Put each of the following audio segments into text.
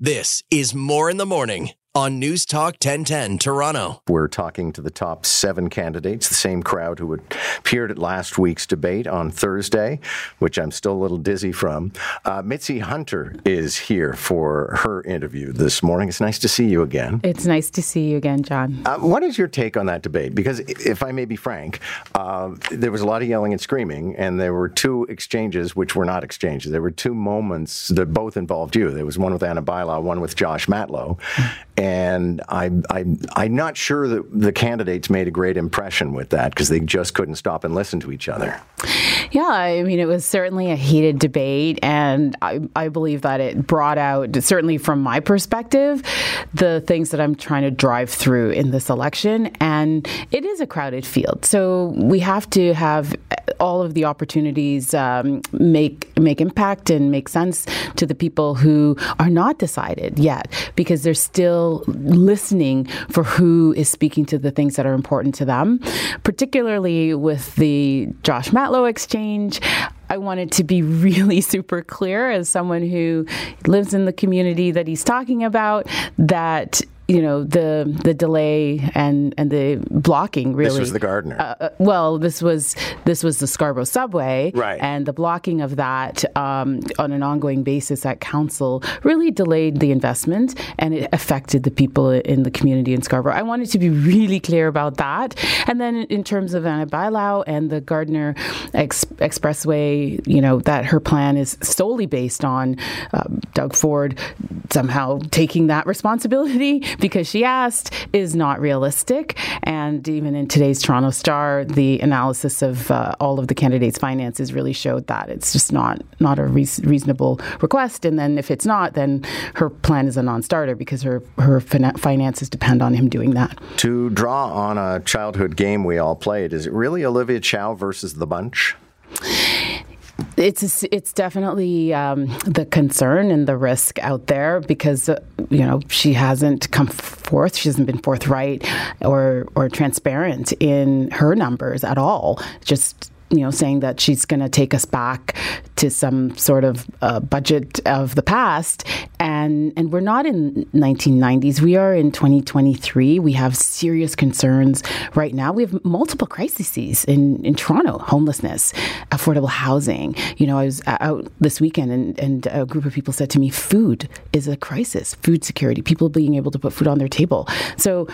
This is Moore in the Morning on News Talk 1010 Toronto. We're talking to the top seven candidates, the same crowd who appeared at last week's debate on Thursday, which I'm still a little dizzy from. Uh, Mitzie Hunter is here for her interview this morning. It's nice to see you again. It's nice to see you again, John. Uh, what is your take on that debate? Because if I may be frank, uh, there was a lot of yelling and screaming, and there were two exchanges which were not exchanges. There were two moments that both involved you. There was one with Ana Bailão, one with Josh Matlow and I, I, I'm not sure that the candidates made a great impression with that because they just couldn't stop and listen to each other. Yeah, I mean, it was certainly a heated debate, and I, I believe that it brought out, certainly from my perspective, the things that I'm trying to drive through in this election. And it is a crowded field, so we have to have all of the opportunities um, make make impact and make sense to the people who are not decided yet, because they're still listening for who is speaking to the things that are important to them, particularly with the Josh Matlow exchange. I wanted to be really super clear as someone who lives in the community that he's talking about that you know the the delay and and the blocking really this was the Gardiner uh, uh, well this was this was the Scarborough subway. Right. And the blocking of that um, on an ongoing basis at council really delayed the investment and it affected the people in the community in Scarborough. I wanted to be really clear about that. And then in terms of Ana Bailão and the Gardiner Ex- Expressway you know that her plan is solely based on uh, Doug Ford somehow taking that responsibility because she asked is not realistic. And even in today's Toronto Star, the analysis of uh, all of the candidates' finances really showed that it's just not not a re- reasonable request. And then if it's not, then her plan is a non-starter because her her fin- finances depend on him doing that. To draw on a childhood game we all played, is it really Olivia Chow versus the bunch? It's it's definitely um, the concern and the risk out there because uh, you know she hasn't come forth, she hasn't been forthright or or transparent in her numbers at all. Just you know, saying that she's going to take us back to some sort of uh, budget of the past, and and we're not in 1990s. We are in 2023. We have serious concerns right now. We have multiple crises in in Toronto: homelessness, affordable housing. You know, I was out this weekend, and and a group of people said to me, "Food is a crisis. Food security. People being able to put food on their table." So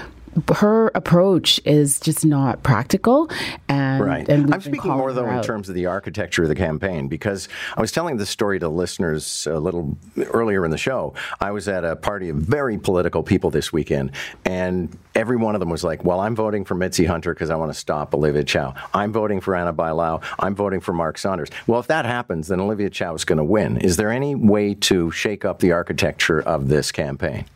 her approach is just not practical. And, right. And I'm speaking more though in terms of the architecture of the campaign because I was telling this story to listeners a little earlier in the show. I was at a party of very political people this weekend, and every one of them was like, "Well, I'm voting for Mitzie Hunter because I want to stop Olivia Chow. I'm voting for Ana Bailão. I'm voting for Mark Saunders." Well, if that happens, then Olivia Chow is going to win. Is there any way to shake up the architecture of this campaign?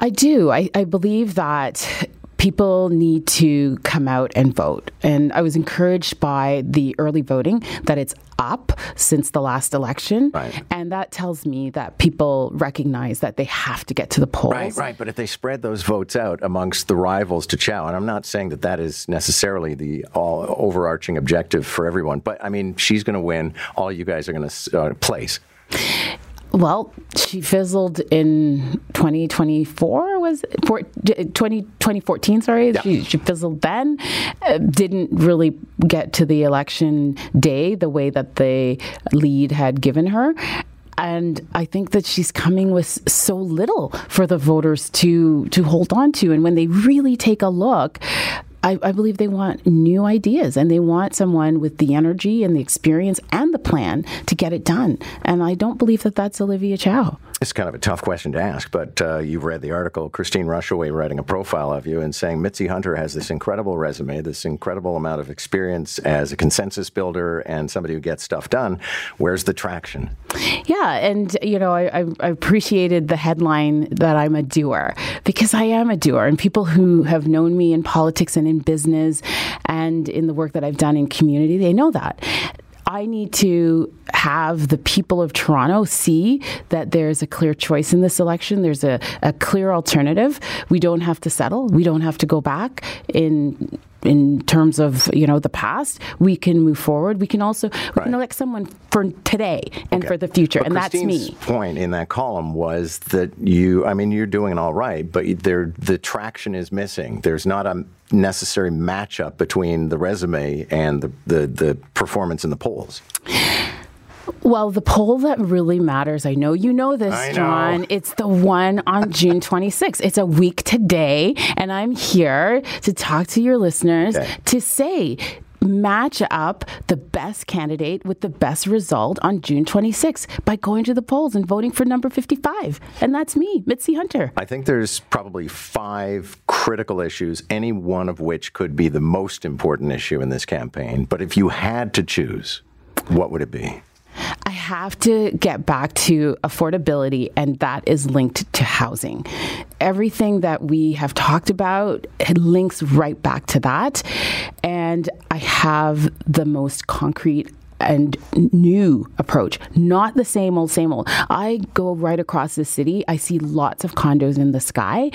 I do. I, I believe that people need to come out and vote. And I was encouraged by the early voting that it's up since the last election. Right. And that tells me that people recognize that they have to get to the polls. Right, right. But if they spread those votes out amongst the rivals to Chow, and I'm not saying that that is necessarily the all overarching objective for everyone, but I mean, she's going to win. All you guys are going to uh, place. Well, she fizzled in 2024, was it? For, 20, 2014, sorry. Yeah. She, she, fizzled then. Uh, didn't really get to the election day the way that the lead had given her and I think that she's coming with so little for the voters to to hold on to. And when they really take a look, I, I, believe they want new ideas and they want someone with the energy and the experience and the plan to get it done. And I don't believe that that's Olivia Chow. It's kind of a tough question to ask, but uh, you've read the article, Christine Rushaway writing a profile of you and saying Mitzie Hunter has this incredible resume, this incredible amount of experience as a consensus builder and somebody who gets stuff done. Where's the traction? Yeah, and you know, I, I appreciated the headline that I'm a doer because I am a doer, and people who have known me in politics and in business and in the work that I've done in community, they know that. I need to have the people of Toronto see that there's a clear choice in this election. There's a, a clear alternative. We don't have to settle. We don't have to go back in in terms of you know the past, we can move forward. We can also we right. can elect someone for today and okay. for the future, but and Christine's that's me. Point in that column was that you, I mean, you're doing all right, but there the traction is missing. There's not a necessary matchup between the resume and the, the, the performance in the polls. Well, the poll that really matters, I know you know this, know. John. It's the one on June 26th. It's a week today, and I'm here to talk to your listeners okay. to say, match up the best candidate with the best result on June 26th by going to the polls and voting for number 55. And that's me, Mitzie Hunter. I think there's probably five critical issues, any one of which could be the most important issue in this campaign. But if you had to choose, what would it be? I have to get back to affordability, and that is linked to housing. Everything that we have talked about links right back to that. And I have the most concrete and new approach, not the same old, same old. I go right across the city. I see lots of condos in the sky.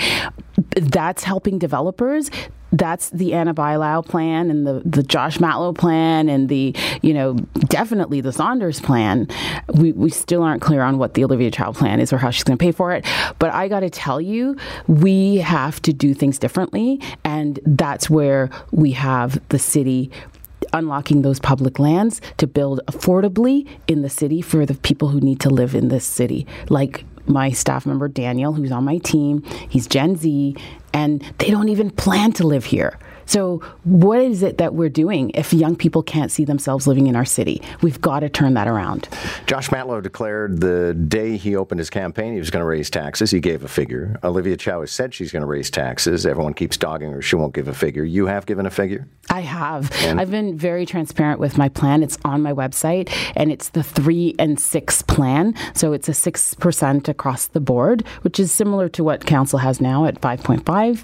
That's helping developers that's the Ana Bailão plan and the, the Josh Matlow plan and the, you know, definitely the Saunders plan. We, we still aren't clear on what the Olivia Chow plan is or how she's going to pay for it. But I got to tell you, we have to do things differently. And that's where we have the city unlocking those public lands to build affordably in the city for the people who need to live in this city, like my staff member Daniel, who's on my team. He's Gen Z, and they don't even plan to live here. So, what is it that we're doing if young people can't see themselves living in our city? We've got to turn that around. Josh Matlow declared the day he opened his campaign he was going to raise taxes. He gave a figure. Olivia Chow has said she's going to raise taxes. Everyone keeps dogging her. She won't give a figure. You have given a figure? I have. And? I've been very transparent with my plan. It's on my website, and it's the three and six plan. So, it's a 6% across the board, which is similar to what council has now at 5.5.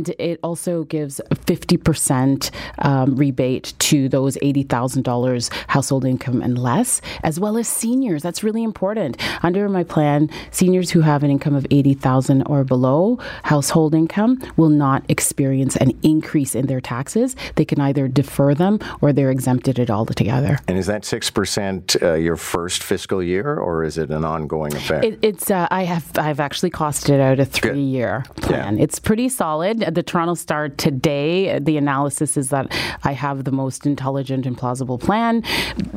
And it also gives 50% um, rebate to those $80,000 household income and less, as well as seniors. That's really important. Under my plan, seniors who have an income of 80,000 or below household income will not experience an increase in their taxes. They can either defer them or they're exempted it altogether. And is that 6% uh, your first fiscal year or is it an ongoing effect? It, it's uh, I have I've actually costed out a 3-year plan. Yeah. It's pretty solid. The Toronto Star today, the analysis is that I have the most intelligent and plausible plan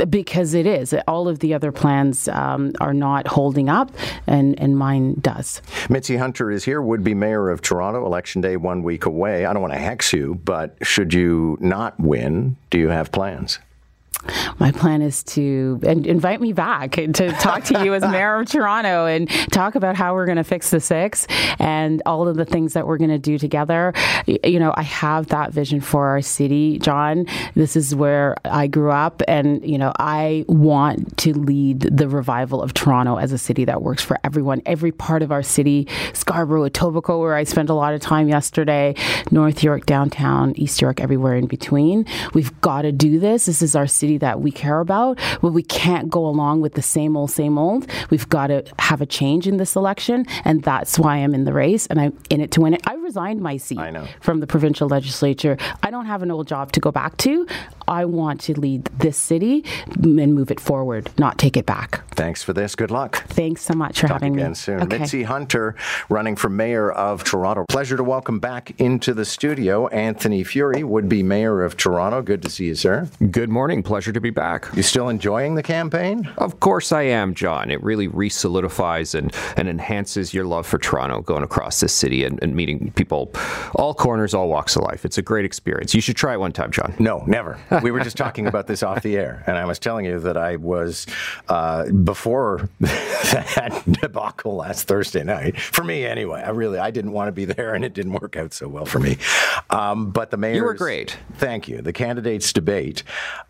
because it is. All of the other plans um, are not holding up, and, and mine does. Mitzie Hunter is here, would be mayor of Toronto, election day one week away. I don't want to hex you, but should you not win, do you have plans? My plan is to and invite me back to talk to you as mayor of Toronto and talk about how we're going to fix the six and all of the things that we're going to do together. You know, I have that vision for our city, John. This is where I grew up, and you know, I want to lead the revival of Toronto as a city that works for everyone, every part of our city, Scarborough, Etobicoke, where I spent a lot of time yesterday, North York, downtown, East York, everywhere in between. We've got to do this. This is our city that we care about, but we can't go along with the same old, same old. We've got to have a change in this election, and that's why I'm in the race, and I'm in it to win it. I resigned my seat from the provincial legislature. I don't have an old job to go back to. I want to lead this city and move it forward, not take it back. Thanks for this. Good luck. Thanks so much for Talk having again me. soon. Okay. Mitzie Hunter, running for mayor of Toronto. Pleasure to welcome back into the studio Anthony Furey, would be mayor of Toronto. Good to see you, sir. Good morning. Pleasure to be back. You still enjoying the campaign? Of course I am, John. It really re-solidifies and, and enhances your love for Toronto going across this city and, and meeting people all corners, all walks of life. It's a great experience. You should try it one time, John. No, never. We were just talking about this off the air, and I was telling you that I was uh, before that debacle last Thursday night. For me, anyway, I really I didn't want to be there, and it didn't work out so well for me. Um, but the mayor, you were great. Thank you. The candidates debate.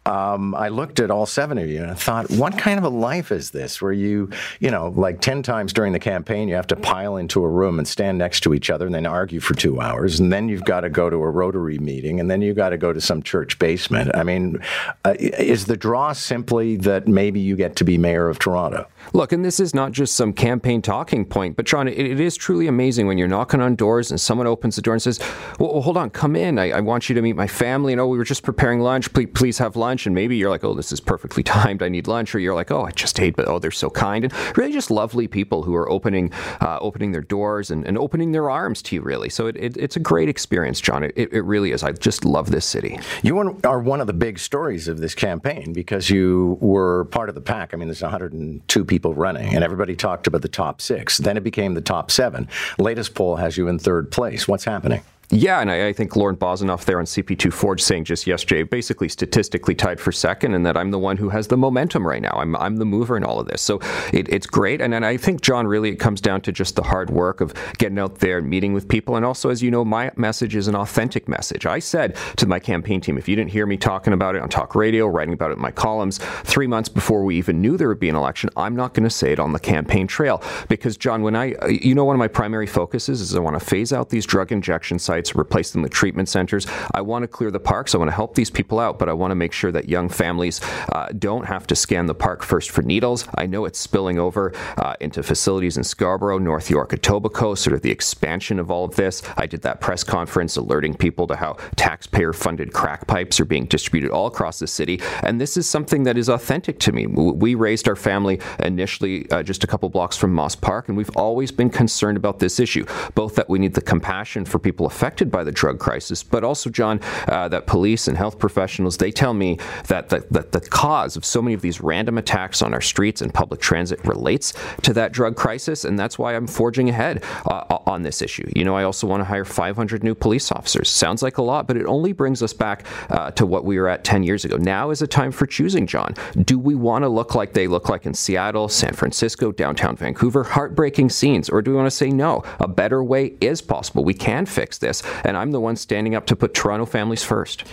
Um, I looked at all seven of you and I thought, what kind of a life is this where you, you know, like 10 times during the campaign, you have to pile into a room and stand next to each other and then argue for two hours. And then you've got to go to a Rotary meeting and then you've got to go to some church basement. I mean, uh, is the draw simply that maybe you get to be mayor of Toronto? Look, and this is not just some campaign talking point, but John, it, it is truly amazing when you're knocking on doors and someone opens the door and says, well, well hold on, come in. I, I, want you to meet my family. And oh, we were just preparing lunch. Please, please have lunch. And maybe you're like, oh, this is perfectly timed. I need lunch. Or you're like, oh, I just hate, but oh, they're so kind. And really just lovely people who are opening uh, opening their doors and, and opening their arms to you, really. So it, it, it's a great experience, John. It, it really is. I just love this city. You are one of the big stories of this campaign because you were part of the pack. I mean, there's 102 people running, and everybody talked about the top six. Then it became the top seven. Latest poll has you in third place. What's happening? Yeah, and I, I, think Lorne Bozinoff there on CP24 saying just yesterday, basically statistically tied for second, and that I'm the one who has the momentum right now. I'm, I'm the mover in all of this. So it, it's great. And, and I think, John, really it comes down to just the hard work of getting out there and meeting with people. And also, as you know, my message is an authentic message. I said to my campaign team, if you didn't hear me talking about it on talk radio, writing about it in my columns three months before we even knew there would be an election, I'm not going to say it on the campaign trail. Because, John, when I, you know, one of my primary focuses is I want to phase out these drug injection sites replace them with treatment centers. I want to clear the parks. I want to help these people out, but I want to make sure that young families uh, don't have to scan the park first for needles. I know it's spilling over uh, into facilities in Scarborough, North York, Etobicoke, sort of the expansion of all of this. I did that press conference alerting people to how taxpayer funded crack pipes are being distributed all across the city. And this is something that is authentic to me. We raised our family initially uh, just a couple blocks from Moss Park, and we've always been concerned about this issue, both that we need the compassion for people affected affected by the drug crisis, but also, John, uh, that police and health professionals, they tell me that the, that the cause of so many of these random attacks on our streets and public transit relates to that drug crisis, and that's why I'm forging ahead uh, on this issue. You know, I also want to hire 500 new police officers. Sounds like a lot, but it only brings us back uh, to what we were at 10 years ago. Now is a time for choosing, John. Do we want to look like they look like in Seattle, San Francisco, downtown Vancouver? Heartbreaking scenes. Or do we want to say no? A better way is possible. We can fix this and I'm the one standing up to put Toronto families first.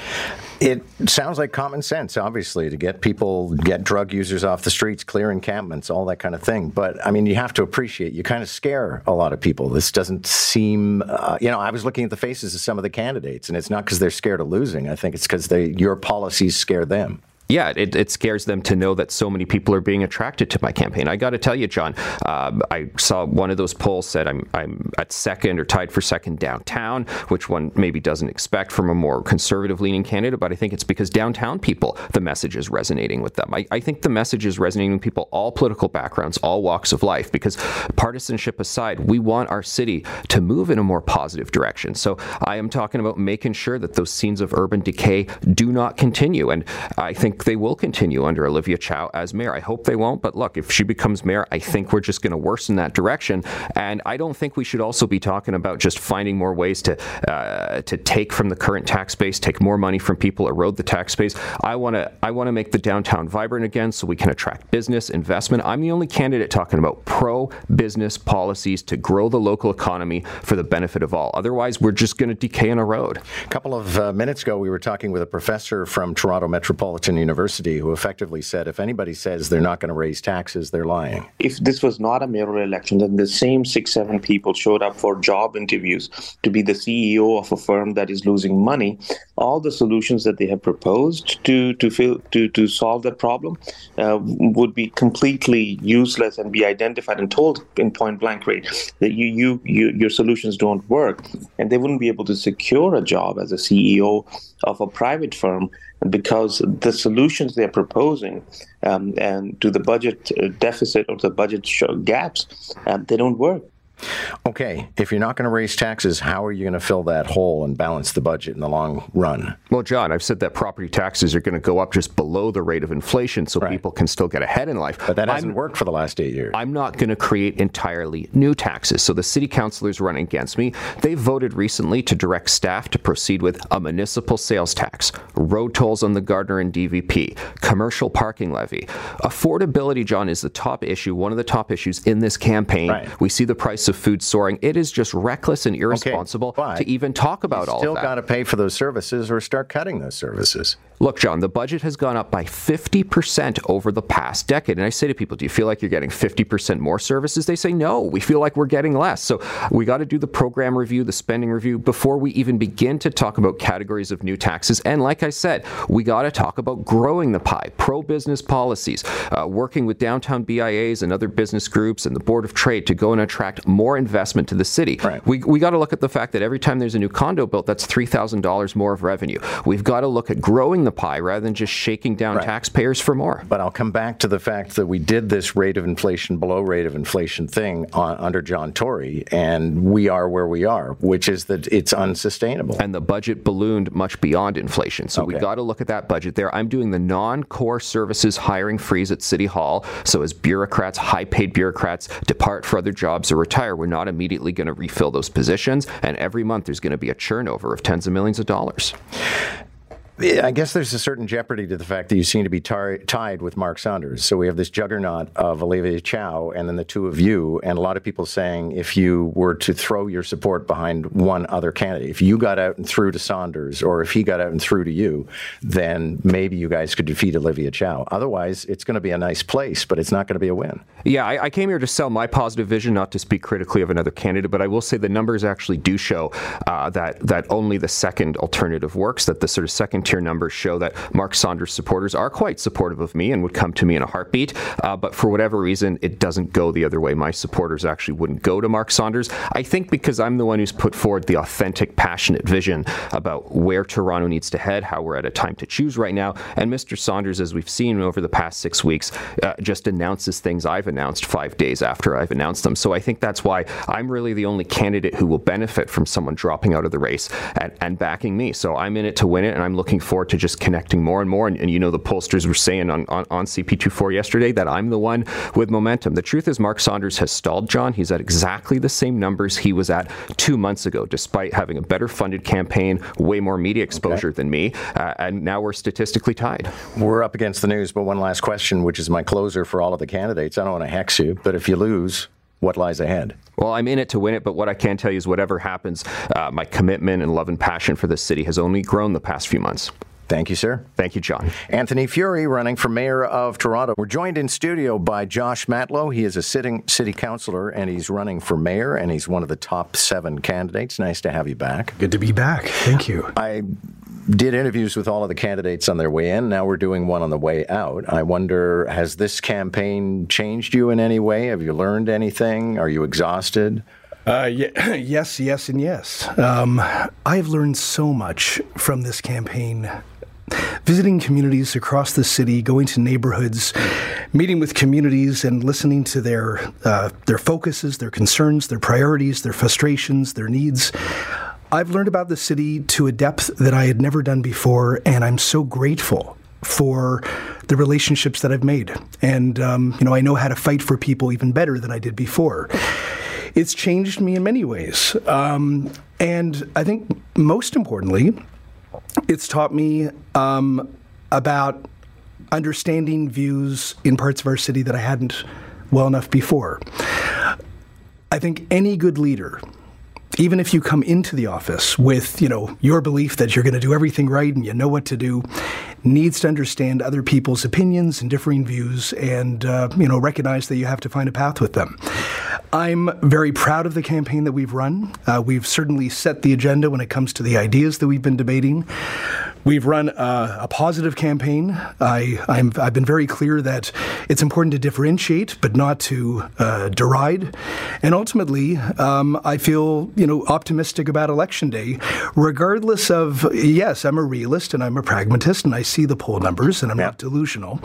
It sounds like common sense, obviously, to get people, get drug users off the streets, clear encampments, all that kind of thing. But I mean, you have to appreciate, you kind of scare a lot of people. This doesn't seem, uh, you know, I was looking at the faces of some of the candidates, and it's not because they're scared of losing. I think it's because your policies scare them yeah, it, it, scares them to know that so many people are being attracted to my campaign. I got to tell you, John, um, I saw one of those polls said I'm, I'm at second or tied for second downtown, which one maybe doesn't expect from a more conservative leaning candidate, but I think it's because downtown people, the message is resonating with them. I, I think the message is resonating with people, all political backgrounds, all walks of life, because partisanship aside, we want our city to move in a more positive direction. So I am talking about making sure that those scenes of urban decay do not continue. And I think they will continue under Olivia Chow as mayor. I hope they won't, but look, if she becomes mayor, I think we're just going to worsen that direction. And I don't think we should also be talking about just finding more ways to uh, to take from the current tax base, take more money from people, erode the tax base. I want to I want to make the downtown vibrant again, so we can attract business investment. I'm the only candidate talking about pro business policies to grow the local economy for the benefit of all. Otherwise, we're just going to decay and erode. A couple of uh, minutes ago, we were talking with a professor from Toronto Metropolitan University University who effectively said if anybody says they're not going to raise taxes, they're lying. If this was not a mayoral election, then the same six, seven people showed up for job interviews to be the CEO of a firm that is losing money. All the solutions that they have proposed to to fill, to to solve that problem uh, would be completely useless and be identified and told in point blank rate that you, you you your solutions don't work, and they wouldn't be able to secure a job as a CEO of a private firm because the solutions they're proposing um, and to the budget uh, deficit or the budget gaps, um, they don't work. Okay, if you're not going to raise taxes, how are you going to fill that hole and balance the budget in the long run? Well, John, I've said that property taxes are going to go up just below the rate of inflation so right. people can still get ahead in life. But that hasn't I'm, worked for the last eight years. I'm not going to create entirely new taxes. So the city councilors running against me, they voted recently to direct staff to proceed with a municipal sales tax, road tolls on the Gardiner and DVP, commercial parking levy. Affordability, John, is the top issue, one of the top issues in this campaign. Right. We see the price of food soaring. It is just reckless and irresponsible okay, to even talk about all. Still got to pay for those services or start cutting those services. Look, John, the budget has gone up by 50% over the past decade. And I say to people, do you feel like you're getting 50% more services? They say, no, we feel like we're getting less. So we got to do the program review, the spending review before we even begin to talk about categories of new taxes. And like I said, we got to talk about growing the pie, pro business policies, uh, working with downtown BIAs and other business groups and the Board of Trade to go and attract more investment to the city. Right. We, we got to look at the fact that every time there's a new condo built, that's $3,000 more of revenue. We've got to look at growing the pie rather than just shaking down Right. taxpayers for more. But I'll come back to the fact that we did this rate of inflation below rate of inflation thing on, under John Tory, and we are where we are, which is that it's unsustainable. and the budget ballooned much beyond inflation. So we Okay. got to look at that budget there. I'm doing the non-core services hiring freeze at City Hall. So as bureaucrats, high-paid bureaucrats depart for other jobs or retire, we're not immediately going to refill those positions. And every month there's going to be a turnover of tens of millions of dollars. I guess there's a certain jeopardy to the fact that you seem to be tar- tied with Mark Saunders. So we have this juggernaut of Olivia Chow and then the two of you, and a lot of people saying if you were to throw your support behind one other candidate, if you got out and threw to Saunders, or if he got out and threw to you, then maybe you guys could defeat Olivia Chow. Otherwise, it's going to be a nice place, but it's not going to be a win. Yeah, I, I came here to sell my positive vision, not to speak critically of another candidate, but I will say the numbers actually do show uh, that that only the second alternative works. That the sort of second tier numbers show that Mark Saunders supporters are quite supportive of me and would come to me in a heartbeat. Uh, but for whatever reason, it doesn't go the other way. My supporters actually wouldn't go to Mark Saunders. I think because I'm the one who's put forward the authentic, passionate vision about where Toronto needs to head, how we're at a time to choose right now. And Mr. Saunders, as we've seen over the past six weeks, uh, just announces things I've announced five days after I've announced them. So I think that's why I'm really the only candidate who will benefit from someone dropping out of the race and, and backing me. So I'm in it to win it, and I'm looking forward to just connecting more and more. And, and you know, the pollsters were saying on, on, on CP24 yesterday that I'm the one with momentum. The truth is, Mark Saunders has stalled, John. He's at exactly the same numbers he was at two months ago, despite having a better funded campaign, way more media exposure than me. Uh, and now we're statistically tied. We're up against the news, but one last question, which is my closer for all of the candidates. I don't want to hex you, but if you lose, what lies ahead? Well, I'm in it to win it, but what I can tell you is whatever happens, uh, my commitment and love and passion for this city has only grown the past few months. Thank you, sir. Thank you, John. Anthony Furey running for mayor of Toronto. We're joined in studio by Josh Matlow. He is a sitting city councilor and he's running for mayor and he's one of the top seven candidates. Nice to have you back. Good to be back. Thank you. I did interviews with all of the candidates on their way in. Now we're doing one on the way out. I wonder, has this campaign changed you in any way? Have you learned anything? Are you exhausted? Uh, ye- yes, yes, and yes. Um, I've learned so much from this campaign. Visiting communities across the city, going to neighborhoods, meeting with communities, and listening to their uh, their focuses, their concerns, their priorities, their frustrations, their needs. I've learned about the city to a depth that I had never done before, and I'm so grateful for the relationships that I've made. And um, you know, I know how to fight for people even better than I did before it's changed me in many ways. Um, and I think most importantly, it's taught me um, about understanding views in parts of our city that I hadn't well enough before. I think any good leader, even if you come into the office with, you know, your belief that you're going to do everything right and you know what to do, needs to understand other people's opinions and differing views and, uh, you know, recognize that you have to find a path with them. I'm very proud of the campaign that we've run. Uh, we've certainly set the agenda when it comes to the ideas that we've been debating. We've run a, a positive campaign. I, I'm, I've been very clear that it's important to differentiate, but not to uh, deride. And ultimately, um, I feel you know optimistic about election day, regardless of yes, I'm a realist and I'm a pragmatist, and I see the poll numbers, and I'm not delusional.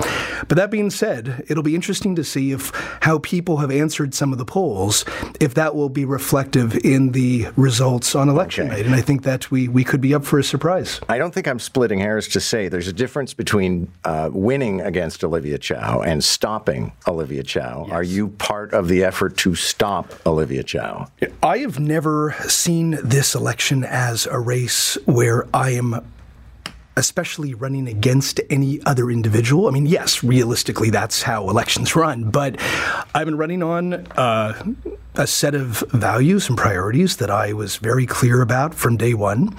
But that being said, it'll be interesting to see if how people have answered some of the polls, if that will be reflective in the results on election Okay. night. And I think that we we could be up for a surprise. I don't think I'm splitting hairs to say there's a difference between uh, winning against Olivia Chow and stopping Olivia Chow. Are you part of the effort to stop Olivia Chow? I have never seen this election as a race where I am especially running against any other individual. I mean, yes, realistically, that's how elections run, but I've been running on uh, a set of values and priorities that I was very clear about from day one.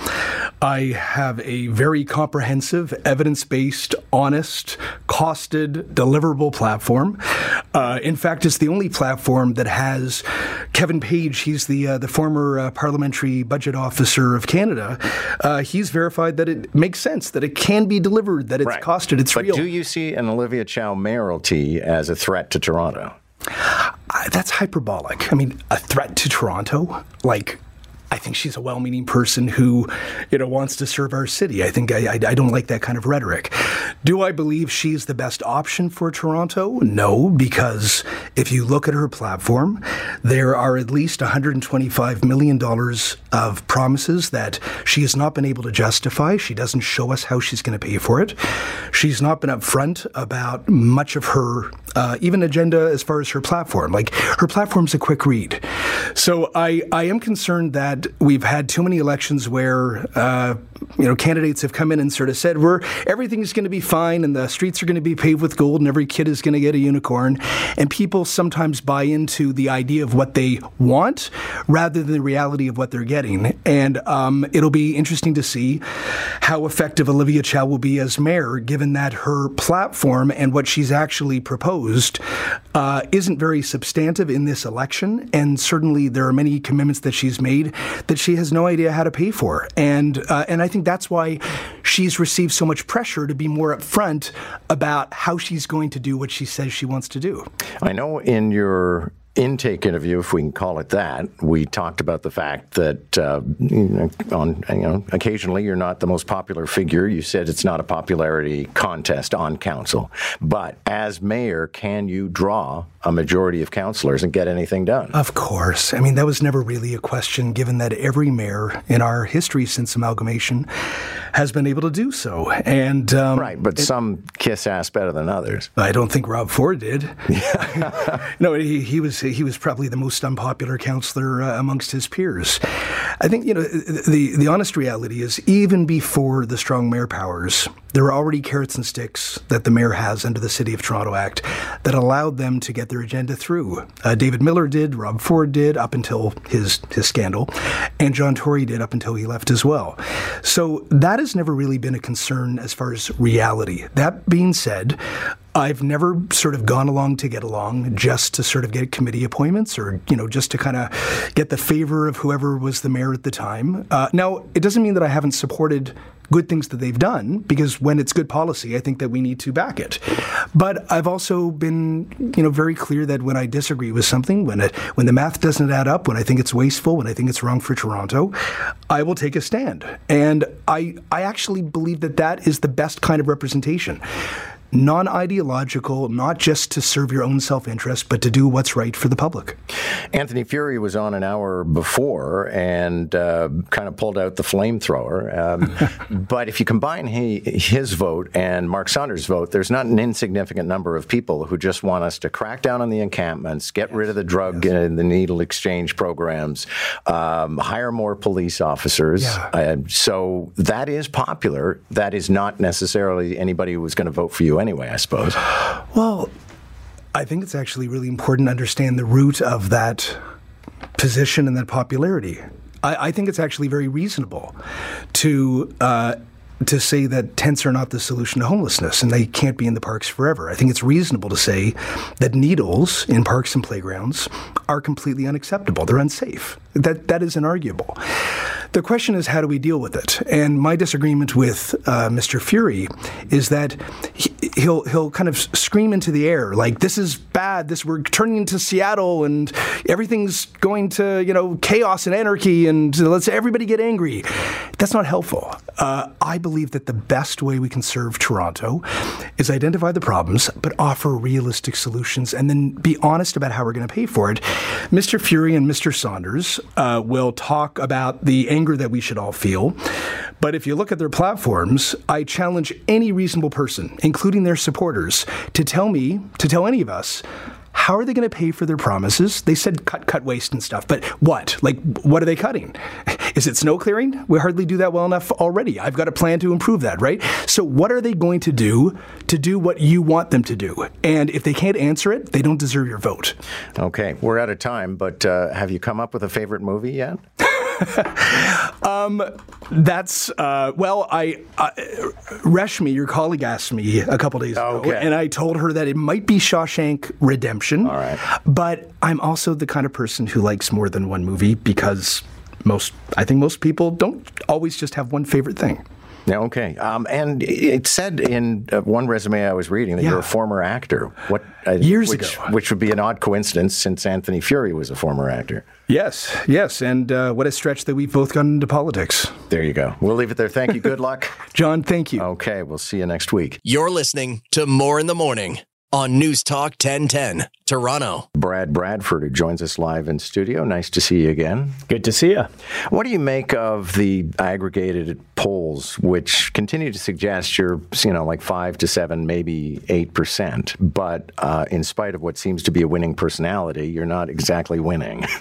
I have a very comprehensive, evidence based, honest, costed, deliverable platform. Uh, in fact, it's the only platform that has Kevin Page, he's the, uh, the former uh, parliamentary budget officer of Canada. Uh, he's verified that it makes sense, that it can be delivered, that it's right. costed, it's but real. do you see an Olivia Chow mayoralty as a threat to Toronto? That's hyperbolic. I mean, a threat to Toronto? Like, I think she's a well-meaning person who, you know, wants to serve our city. I think I, I, I, don't like that kind of rhetoric. Do I believe she's the best option for Toronto? No, because if you look at her platform, there are at least 125 million dollars of promises that she has not been able to justify. She doesn't show us how she's going to pay for it. She's not been upfront about much of her uh, even agenda as far as her platform. Like her platform's a quick read. So I I am concerned that we've had too many elections where uh, you know candidates have come in and sort of said we're everything's going to be fine and the streets are going to be paved with gold and every kid is going to get a unicorn, and people sometimes buy into the idea of what they want rather than the reality of what they're getting. And um, it'll be interesting to see how effective Olivia Chow will be as mayor, given that her platform and what she's actually proposed uh, isn't very substantive in this election, and certainly there are many commitments that she's made that she has no idea how to pay for. And uh, and I think that's why she's received so much pressure to be more upfront about how she's going to do what she says she wants to do. I know in your intake interview, if we can call it that, we talked about the fact that uh, on you know occasionally you're not the most popular figure. You said it's not a popularity contest on council, but as mayor, can you draw a majority of councillors and get anything done? Of course. I mean that was never really a question, given that every mayor in our history since amalgamation has been able to do so. And um, right, but it, some kiss ass better than others. I don't think Rob Ford did. no, he, he was he was probably the most unpopular councilor uh, amongst his peers. I think you know the the honest reality is even before the strong mayor powers, there are already carrots and sticks that the mayor has under the City of Toronto Act that allowed them to get their agenda through. Uh, David Miller did, Rob Ford did up until his his scandal, and John Tory did up until he left as well. So that has never really been a concern as far as reality. That being said, I've never sort of gone along to get along just to sort of get committee appointments or, you know, just to kind of get the favor of whoever was the mayor at the time. Uh, now, it doesn't mean that I haven't supported good things that they've done because when it's good policy, I think that we need to back it. But I've also been, you know, very clear that when I disagree with something, when it when the math doesn't add up, when I think it's wasteful, when I think it's wrong for Toronto, I will take a stand. And I I actually believe that that is the best kind of representation non ideological, not just to serve your own self interest, but to do what's right for the public. Anthony Furey was on an hour before and uh, kind of pulled out the flamethrower. Um, but if you combine he, his vote and Mark Saunders' vote, there's not an insignificant number of people who just want us to crack down on the encampments, get yes. rid of the drug yes. and the needle exchange programs, um, hire more police officers. Yeah. Uh, so that is popular. That is not necessarily anybody who was going to vote for you anyway, I suppose. Well, I think it's actually really important to understand the root of that position and that popularity. I, I think it's actually very reasonable to. Uh, to say that tents are not the solution to homelessness and they can't be in the parks forever. I think it's reasonable to say that needles in parks and playgrounds are completely unacceptable. They're unsafe. That that is inarguable. The question is, how do we deal with it? And my disagreement with uh, Mr. Furey is that he'll he'll kind of scream into the air like, "This is bad. This we're turning into Seattle, and everything's going to you know chaos and anarchy, and let's everybody get angry." That's not helpful. Uh, I believe that the best way we can serve Toronto is identify the problems, but offer realistic solutions, and then be honest about how we're going to pay for it. Mr. Furey and Mr. Saunders uh, will talk about the anger anger that we should all feel. But if you look at their platforms, I challenge any reasonable person, including their supporters, to tell me, to tell any of us, how are they going to pay for their promises? They said cut, cut, waste and stuff, but what? Like, what are they cutting? Is it snow clearing? We hardly do that well enough already. I've got a plan to improve that, right? So, what are they going to do to do what you want them to do? And if they can't answer it, they don't deserve your vote. Okay, we're out of time, but uh, have you come up with a favorite movie yet? um, that's uh, well, I uh, Reshmi, your colleague, asked me a couple days ago, and I told her that it might be Shawshank Redemption. All right. but I'm also the kind of person who likes more than one movie because most, I think, most people don't always just have one favorite thing. Yeah, okay. Um, and it said in uh, one resume I was reading that you're a former actor. What uh, Years which, ago. which would be an odd coincidence since Anthony Furey was a former actor. Yes, yes, and uh, what a stretch that we've both gotten into politics. There you go. We'll leave it there. Thank you. Good luck. John, thank you. Okay, we'll see you next week. You're listening to Moore in the Morning on News Talk 1010, Toronto. Brad Bradford, who joins us live in studio. Nice to see you again. Good to see you. What do you make of the aggregated polls, which continue to suggest you're, you know, like five to seven, maybe eight percent, but uh, in spite of what seems to be a winning personality, you're not exactly winning.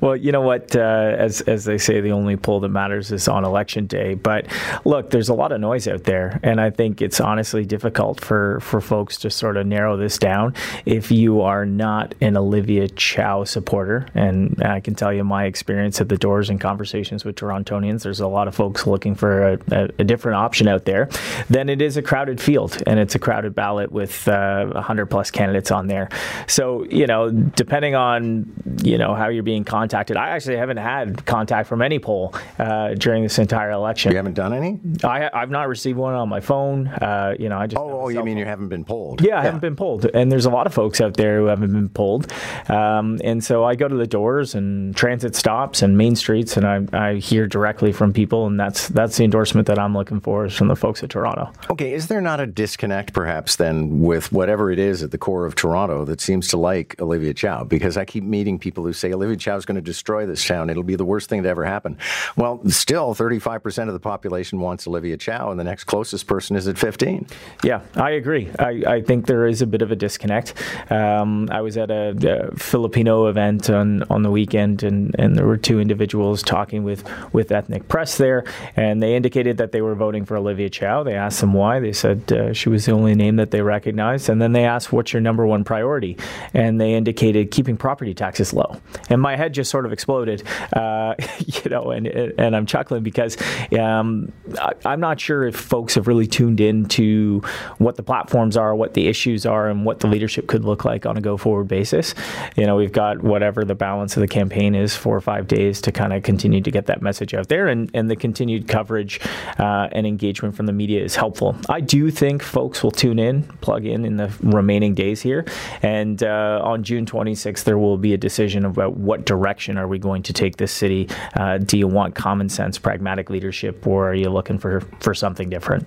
Well, you know what? Uh, as as they say, the only poll that matters is on election day. But look, there's a lot of noise out there, and I think it's honestly difficult for for folks to sort of narrow this down. If you are not an Olivia Chow supporter, and I can tell you my experience at the doors and conversations with Torontonians, there's a lot of folks looking for a, a, a different option out there. Then it is a crowded field, and it's a crowded ballot with uh, 100 plus candidates on there. So you know, depending on you know how you're being contacted, I actually haven't had contact from any poll uh, during this entire election. You haven't done any? I, I've not received one on my phone. Uh, you know, I just Oh, oh you mean phone. you haven't been polled? Yeah, I haven't been polled, and there's a lot of folks out there who haven't been polled. Um, and so I go to the doors and transit stops and main streets, and I, I hear directly from people, and that's that's the endorsement that I'm looking for is from the folks at Toronto. Okay, is there not a disconnect perhaps then with whatever it is at the core of Toronto that seems to like Olivia Chow? Because I keep meeting people who say Olivia Chow is going to destroy this town. It'll be the worst thing to ever happen. Well, still, 35% of the population wants Olivia Chow, and the next closest person is at 15. Yeah, I agree. I, I think there is a bit of a disconnect. Um, I was at a, a Filipino event on, on the weekend, and, and there were two individuals talking with, with ethnic press there, and they indicated that they were voting for Olivia Chow. They asked them why. They said uh, she was the only name that they recognized, and then they asked, "What's your number one priority?" And they indicated keeping property taxes low. And my head just sort of exploded, uh, you know, and and I'm chuckling because um, I, I'm not sure if folks have really tuned in to what the platforms are, what the issues are, and what the leadership could look like on a go forward basis. You know, we've got whatever the balance of the campaign is, four or five days to kind of continue to get that message out there, and, and the continued coverage uh, and engagement from the media is helpful. I do think folks will tune in, plug in in the remaining days here, and uh, on June 26th, there will be a decision about what direction are we going to take this city. Uh, do you want common sense, pragmatic leadership, or are you looking for, for something different?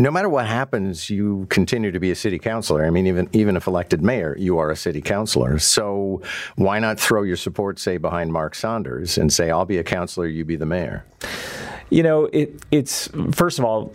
No matter what happens, you continue to be a city councilor. I mean, even even if elected mayor, you are a city councilor. So why not throw your support, say, behind Mark Saunders and say, "I'll be a councilor, you be the mayor." You know, it, it's first of all,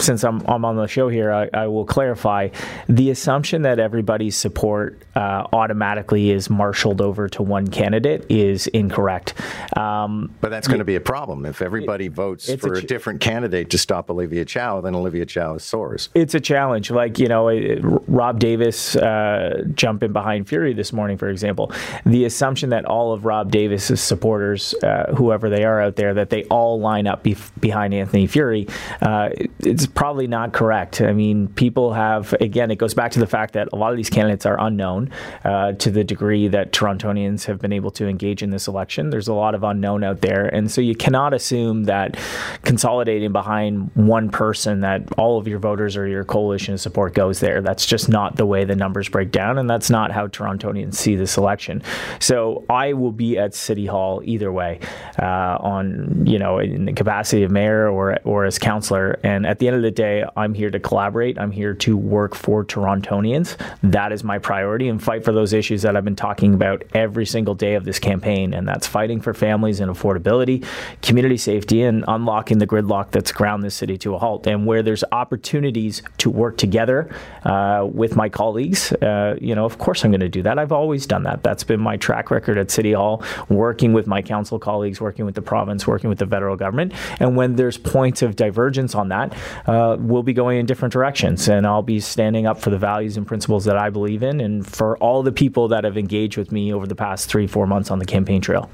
since I'm, I'm on the show here, I, I will clarify the assumption that everybody's support uh, automatically is marshaled over to one candidate is incorrect. Um, But that's going to be a problem if everybody votes it's a for a, different candidate to stop Olivia Chow. Then Olivia Chow is soars. it's a challenge. Like you know, it- Rob Davis uh, jumping behind Furey this morning, for example. The assumption that all of Rob Davis's supporters, uh, whoever they are out there, that they all line up bef behind Anthony Furey, uh, it's probably not correct. I mean, people have again. It goes back to the fact that a lot of these candidates are unknown uh, to the degree that Torontonians have been able to engage in this election. There's a lot of unknown out there, and so you cannot assume that consolidating behind one person that all of your voters or your coalition support goes there. That's just not the way the numbers break down, and that's not how Torontonians see this election. So I will be at City Hall either way, uh, on you know in the capacity of mayor or or as councillor. And at the end of of the day, I'm here to collaborate. I'm here to work for Torontonians. That is my priority and fight for those issues that I've been talking about every single day of this campaign. And that's fighting for families and affordability, community safety, and unlocking the gridlock that's ground this city to a halt. And where there's opportunities to work together uh, with my colleagues, uh, you know, of course I'm going to do that. I've always done that. That's been my track record at City Hall, working with my council colleagues, working with the province, working with the federal government. And when there's points of divergence on that, uh, we'll be going in different directions. And I'll be standing up for the values and principles that I believe in and for all the people that have engaged with me over the past three, four months on the campaign trail.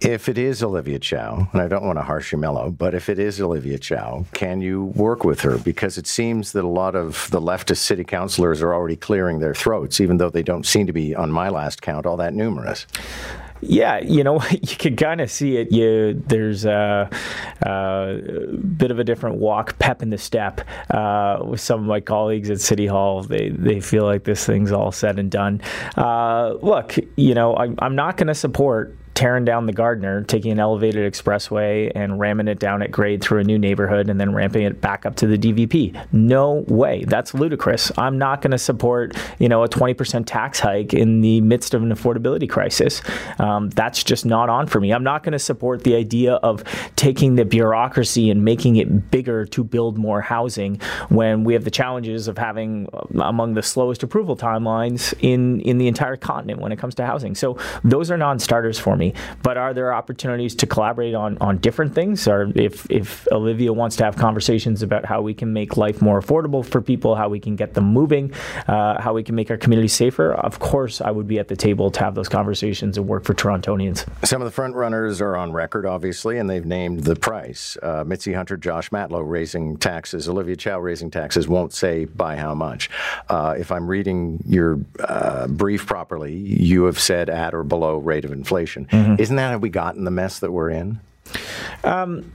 If it is Olivia Chow, and I don't want to harsh you mellow, but if it is Olivia Chow, can you work with her? Because it seems that a lot of the leftist city councilors are already clearing their throats, even though they don't seem to be, on my last count, all that numerous. Yeah, you know, you can kind of see it. You there's a, a, bit of a different walk, pep in the step uh, with some of my colleagues at City Hall. They they feel like this thing's all said and done. Uh, look, you know, I, I'm not going to support tearing down the Gardiner, taking an elevated expressway and ramming it down at grade through a new neighborhood and then ramping it back up to the DVP. No way. That's ludicrous. I'm not going to support, you know, a 20% tax hike in the midst of an affordability crisis. Um, that's just not on for me. I'm not going to support the idea of taking the bureaucracy and making it bigger to build more housing when we have the challenges of having uh, among the slowest approval timelines in in the entire continent when it comes to housing. So those are non-starters for me. But are there opportunities to collaborate on on different things? Or if if Olivia wants to have conversations about how we can make life more affordable for people, how we can get them moving, uh, how we can make our community safer, of course I would be at the table to have those conversations and work for Torontonians. Some of the front runners are on record, obviously, and they've named the price. Uh, Mitzie Hunter, Josh Matlow raising taxes, Olivia Chow raising taxes, won't say by how much. Uh, if I'm reading your uh, brief properly, you have said at or below rate of inflation. Mm-hmm. Isn't that how we got in the mess that we're in? Um,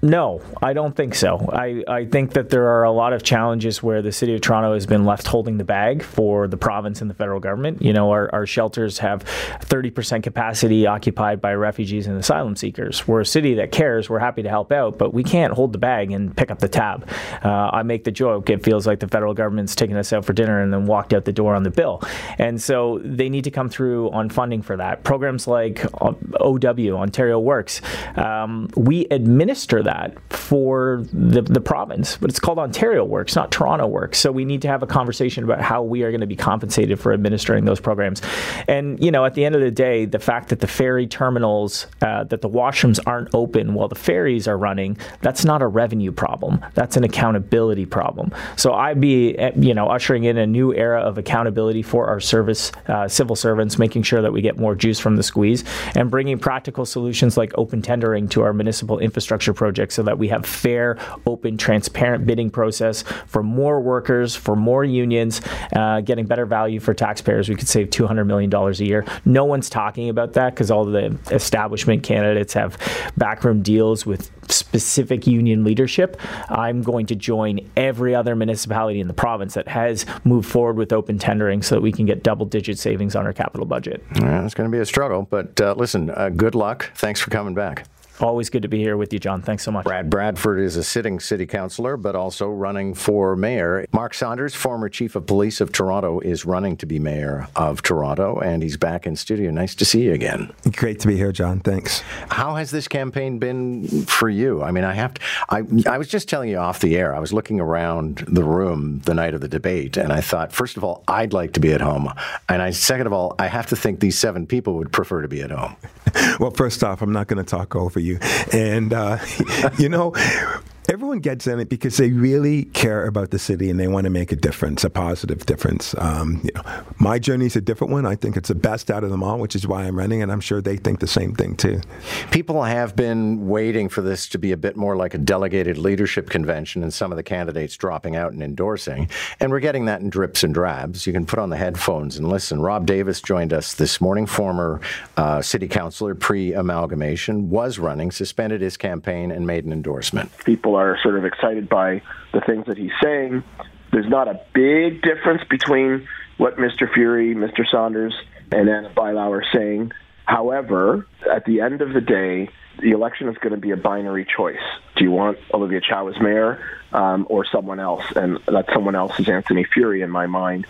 no, I don't think so. I, I think that there are a lot of challenges where the city of Toronto has been left holding the bag for the province and the federal government. You know, our, our shelters have 30% capacity occupied by refugees and asylum seekers. We're a city that cares. We're happy to help out, but we can't hold the bag and pick up the tab. Uh, I make the joke, it feels like the federal government's taking us out for dinner and then walked out the door on the bill. And so they need to come through on funding for that. Programs like OW, Ontario Works, um, we administer that for the, the province, but it's called Ontario Works, not Toronto Works. So we need to have a conversation about how we are going to be compensated for administering those programs. And, you know, at the end of the day, the fact that the ferry terminals, uh, that the washrooms aren't open while the ferries are running, that's not a revenue problem. That's an accountability problem. So I'd be, eh, you know, ushering in a new era of accountability for our service, uh, civil servants, making sure that we get more juice from the squeeze and bringing practical solutions like open tendering to our municipal infrastructure projects project so that we have fair, open, transparent bidding process for more workers, for more unions, uh, getting better value for taxpayers. We could save $200 million a year. No one's talking about that because all the establishment candidates have backroom deals with specific union leadership. I'm going to join every other municipality in the province that has moved forward with open tendering so that we can get double digit savings on our capital budget. Yeah, it's going to be a struggle, but uh, listen, uh, good luck. Thanks for coming back. Always good to be here with you, John. Thanks so much. Brad Bradford is a sitting city councilor, but also running for mayor. Mark Saunders, former chief of police of Toronto, is running to be mayor of Toronto, and he's back in studio. Nice to see you again. Great to be here, John. Thanks. How has this campaign been for you? I mean, I have to. I, I was just telling you off the air. I was looking around the room the night of the debate, and I thought, first of all, I'd like to be at home, and I, second of all, I have to think these seven people would prefer to be at home. well, first off, I'm not going to talk over you. And, uh, you know, everyone gets in it because they really care about the city and they want to make a difference, a positive difference. Um, you know, my journey is a different one. I think it's the best out of them all, which is why I'm running, and I'm sure they think the same thing too. People have been waiting for this to be a bit more like a delegated leadership convention, and some of the candidates dropping out and endorsing, and we're getting that in drips and drabs. You can put on the headphones and listen. Rob Davis joined us this morning, former uh, city councilor pre-amalgamation, was running, suspended his campaign, and made an endorsement. People are sort of excited by the things that he's saying. There's not a big difference between what Mr. Furey, Mr. Saunders, and Ana Bailão are saying. However, at the end of the day, the election is going to be a binary choice. Do you want Olivia Chow as mayor um, or someone else? And that someone else is Anthony Furey in my mind.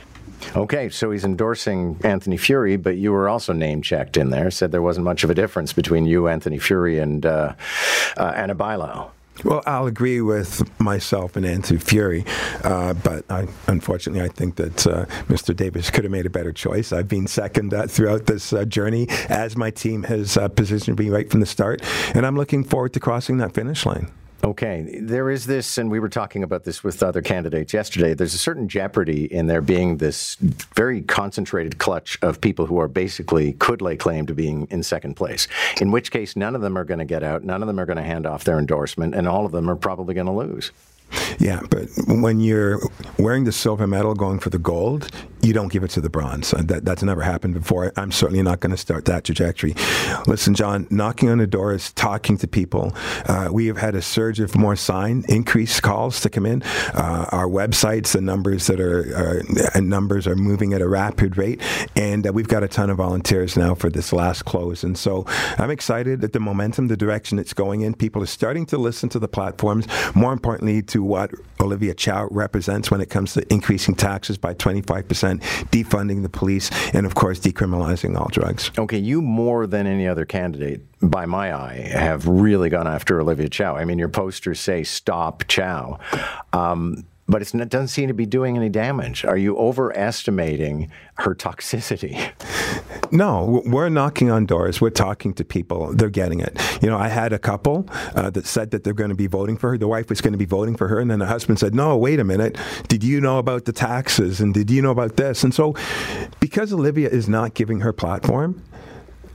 Okay, so he's endorsing Anthony Furey, but you were also name checked in there, said there wasn't much of a difference between you, Anthony Furey, and uh, uh, Ana Bailão. Well, I'll agree with myself and Anthony Furey, uh, but I, unfortunately, I think that uh, Mr. Davis could have made a better choice. I've been second uh, throughout this uh, journey as my team has uh, positioned me right from the start, and I'm looking forward to crossing that finish line. Okay, there is this, and we were talking about this with other candidates yesterday. There's a certain jeopardy in there being this very concentrated clutch of people who are basically could lay claim to being in second place. In which case, none of them are going to get out, none of them are going to hand off their endorsement, and all of them are probably going to lose. Yeah, but when you're wearing the silver medal going for the gold, you don't give it to the bronze. Uh, that, that's never happened before. I'm certainly not going to start that trajectory. Listen, John, knocking on the doors, talking to people. Uh, we have had a surge of more sign, increased calls to come in. Uh, our websites, the numbers that are, are numbers are moving at a rapid rate, and uh, we've got a ton of volunteers now for this last close. And so I'm excited at the momentum, the direction it's going in. People are starting to listen to the platforms. More importantly, to what Olivia Chow represents when it comes to increasing taxes by 25%, defunding the police, and of course, decriminalizing all drugs. Okay, you more than any other candidate, by my eye, have really gone after Olivia Chow. I mean, your posters say "Stop Chow." Um, but it doesn't seem to be doing any damage. Are you overestimating her toxicity? No, we're knocking on doors. We're talking to people. They're getting it. You know, I had a couple uh, that said that they're going to be voting for her. The wife was going to be voting for her, and then the husband said, "No, wait a minute. Did you know about the taxes? And did you know about this?" And so, because Olivia is not giving her platform,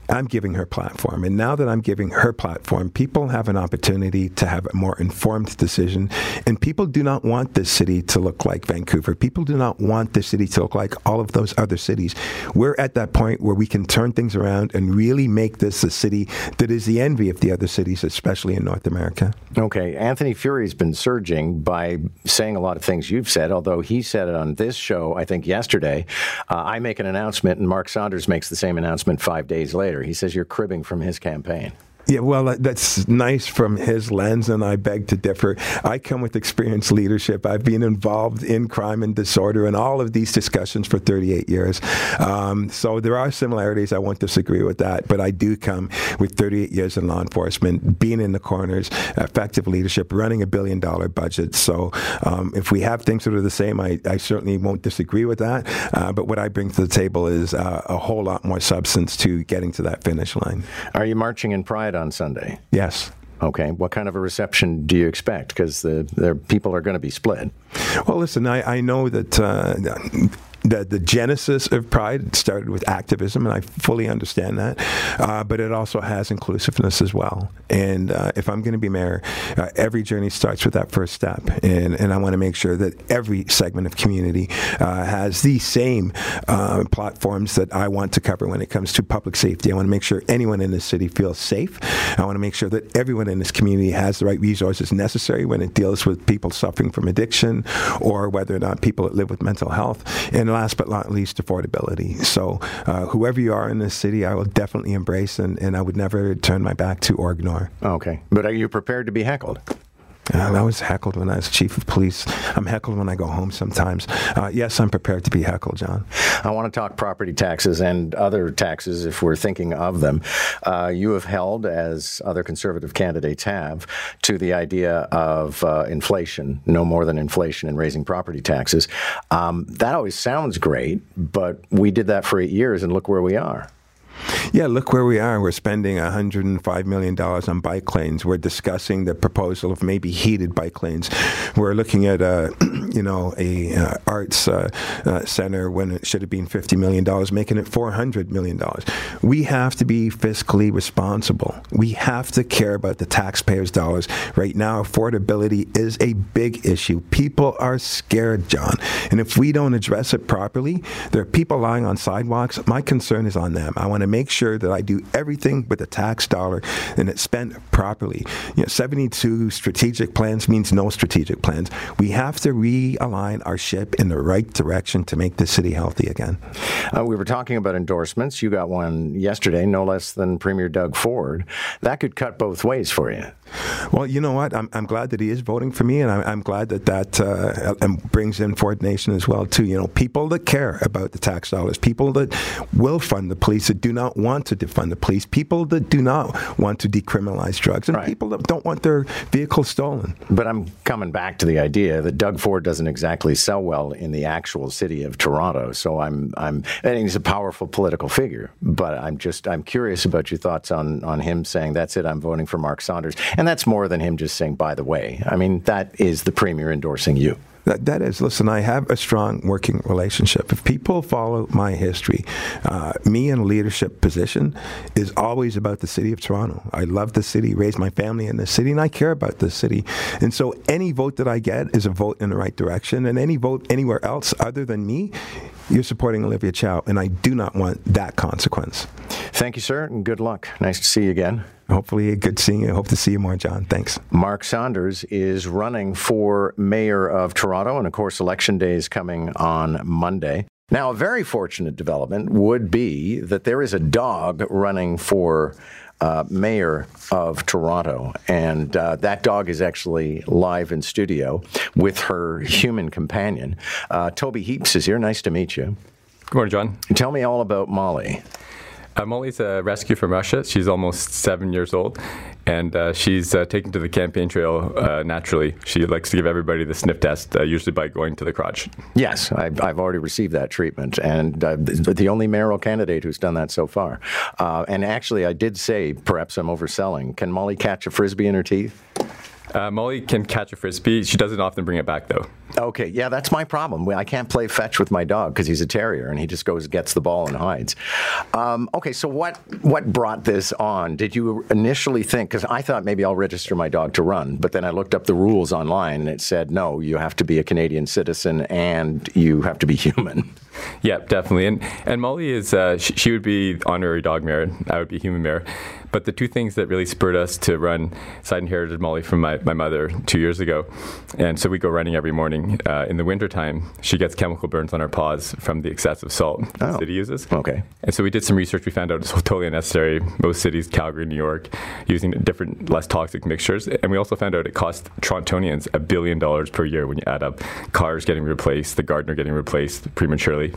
I'm giving her platform. And now that I'm giving her platform, people have an opportunity to have a more informed decision. And people do not want this city to look like Vancouver. People do not want this city to look like all of those other cities. We're at that point where we can turn things around and really make this a city that is the envy of the other cities, especially in North America. Okay. Anthony Furey's been surging by saying a lot of things you've said, although he said it on this show, I think yesterday. Uh, I make an announcement, and Mark Saunders makes the same announcement five days later. He says you're cribbing from his campaign. Yeah, well, that's nice from his lens, and I beg to differ. I come with experienced leadership. I've been involved in crime and disorder and all of these discussions for 38 years. Um, so there are similarities. I won't disagree with that, but I do come with 38 years in law enforcement, being in the corners, effective leadership, running a billion dollar budget. So um, if we have things that are the same, I, I certainly won't disagree with that. Uh, but what I bring to the table is uh, a whole lot more substance to getting to that finish line. Are you marching in pride? On Sunday? Yes. Okay. What kind of a reception do you expect? Because the, the people are going to be split. Well, listen, I, I know that. Uh, the, the genesis of Pride started with activism, and I fully understand that. Uh, but it also has inclusiveness as well. And uh, if I'm going to be mayor, uh, every journey starts with that first step. And, and I want to make sure that every segment of community uh, has the same uh, platforms that I want to cover when it comes to public safety. I want to make sure anyone in this city feels safe. I want to make sure that everyone in this community has the right resources necessary when it deals with people suffering from addiction or whether or not people that live with mental health. And last but not least, affordability. So, uh, whoever you are in this city, I will definitely embrace, and, and I would never turn my back to or ignore. Okay. But are you prepared to be heckled? Uh, I was heckled when I was chief of police. I'm heckled when I go home sometimes. Uh, yes, I'm prepared to be heckled, John. I want to talk property taxes and other taxes if we're thinking of them. Uh, you have held, as other conservative candidates have, to the idea of uh, inflation, no more than inflation, in raising property taxes. Um, that always sounds great, but we did that for eight years, and look where we are. Yeah, look where we are. We're spending $105 million on bike lanes. We're discussing the proposal of maybe heated bike lanes. We're looking at you know, a uh, arts uh, uh, center when it should have been $50 million, making it $400 million. We have to be fiscally responsible. We have to care about the taxpayers' dollars. Right now, affordability is a big issue. People are scared, John. And if we don't address it properly, there are people lying on sidewalks. My concern is on them. I want to make sure that I do everything with the tax dollar and it's spent properly. You know, 72 strategic plans means no strategic plans. We have to realign our ship in the right direction to make the city healthy again. Uh, we were talking about endorsements. You got one yesterday, no less than Premier Doug Ford. That could cut both ways for you. Well, you know what? I'm, I'm glad that he is voting for me, and I'm, I'm glad that that uh, brings in Ford Nation as well too. You know, people that care about the tax dollars, people that will fund the police, that do not want to defund the police, people that do not want to decriminalize drugs, and right. people that don't want their vehicles stolen. But I'm coming back to the idea that Doug Ford doesn't exactly sell well in the actual city of Toronto. So I'm, I'm, and he's a powerful political figure. But I'm just, I'm curious about your thoughts on on him saying, "That's it, I'm voting for Mark Saunders." And that's more than him just saying, by the way. I mean, that is the premier endorsing you. That, that is, listen, I have a strong working relationship. If people follow my history, uh, me in a leadership position is always about the city of Toronto. I love the city, raised my family in the city, and I care about the city. And so any vote that I get is a vote in the right direction, and any vote anywhere else other than me you're supporting Olivia Chow, and I do not want that consequence. Thank you, sir, and good luck. Nice to see you again. Hopefully, a good seeing you. Hope to see you more, John. Thanks. Mark Saunders is running for mayor of Toronto, and of course, election day is coming on Monday. Now, a very fortunate development would be that there is a dog running for uh, mayor of Toronto. And uh, that dog is actually live in studio with her human companion. Uh, Toby Heaps is here. Nice to meet you. Good morning, John. Tell me all about Molly. Uh, Molly's a rescue from Russia. She's almost seven years old, and uh, she's uh, taken to the campaign trail uh, naturally. She likes to give everybody the sniff test, uh, usually by going to the crotch. Yes, I've, I've already received that treatment, and uh, the only mayoral candidate who's done that so far. and actually, I did say, perhaps I'm overselling. Can Molly catch a frisbee in her teeth? Uh, Molly can catch a frisbee. She doesn't often bring it back, though. Okay, yeah, that's my problem. I can't play fetch with my dog because he's a terrier and he just goes gets the ball and hides. Um, okay, so what what brought this on? Did you initially think? Because I thought maybe I'll register my dog to run, but then I looked up the rules online and it said no, you have to be a Canadian citizen and you have to be human. Yep, definitely. And and Molly is uh, she, she, would be honorary dog mayor. I would be human mayor. But the two things that really spurred us to run, so I inherited Molly from my, my mother two years ago. And so we go running every morning. Uh, in the wintertime, she gets chemical burns on her paws from the excessive salt oh. the city uses. Okay. And so we did some research. We found out it's totally unnecessary. Most cities, Calgary, New York, using different, less toxic mixtures. And we also found out it costs Torontonians a billion dollars per year when you add up cars getting replaced, the Gardiner getting replaced prematurely.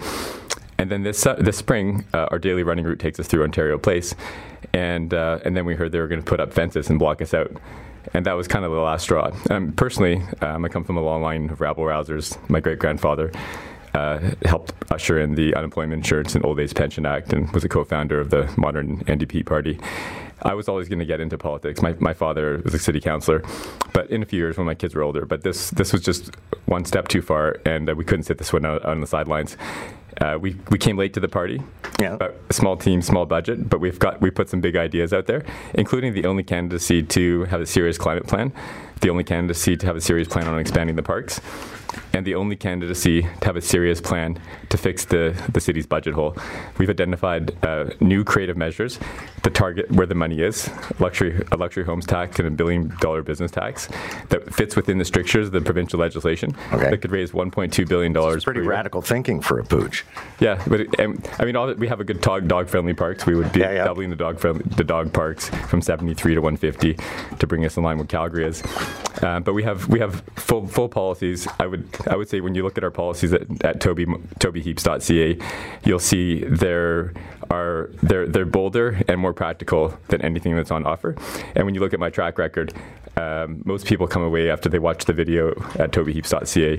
And then this uh, this spring, uh, our daily running route takes us through Ontario Place, and uh, and then we heard they were going to put up fences and block us out, and that was kind of the last straw. Um, personally, um, I come from a long line of rabble rousers. My great grandfather. Uh, helped usher in the Unemployment Insurance and Old Age Pension Act and was a co-founder of the modern NDP party. I was always going to get into politics. My, my father was a city councilor, but in a few years when my kids were older. But this this was just one step too far, and uh, we couldn't sit this one out on the sidelines. Uh, we we came late to the party. Yeah. small team, small budget, but we've got we put some big ideas out there, including the only candidacy to have a serious climate plan, the only candidacy to have a serious plan on expanding the parks, and the only candidacy to have a serious plan to fix the, the city's budget hole. We've identified uh, new creative measures to target where the money is luxury, a luxury homes tax and a billion dollar business tax that fits within the strictures of the provincial legislation okay. that could raise $1.2 billion. It's pretty radical thinking for a pooch. Yeah, but it, I mean, all, we have a good dog friendly parks. We would be yeah, yeah. doubling the dog friendly, the dog parks from 73 to 150 to bring us in line with Calgary is. Uh, but we have we have full full policies. I would I would say when you look at our policies at, at Toby tobyheaps.ca, you'll see there are they're they're bolder and more practical than anything that's on offer. And when you look at my track record, um, most people come away after they watch the video at tobyheaps.ca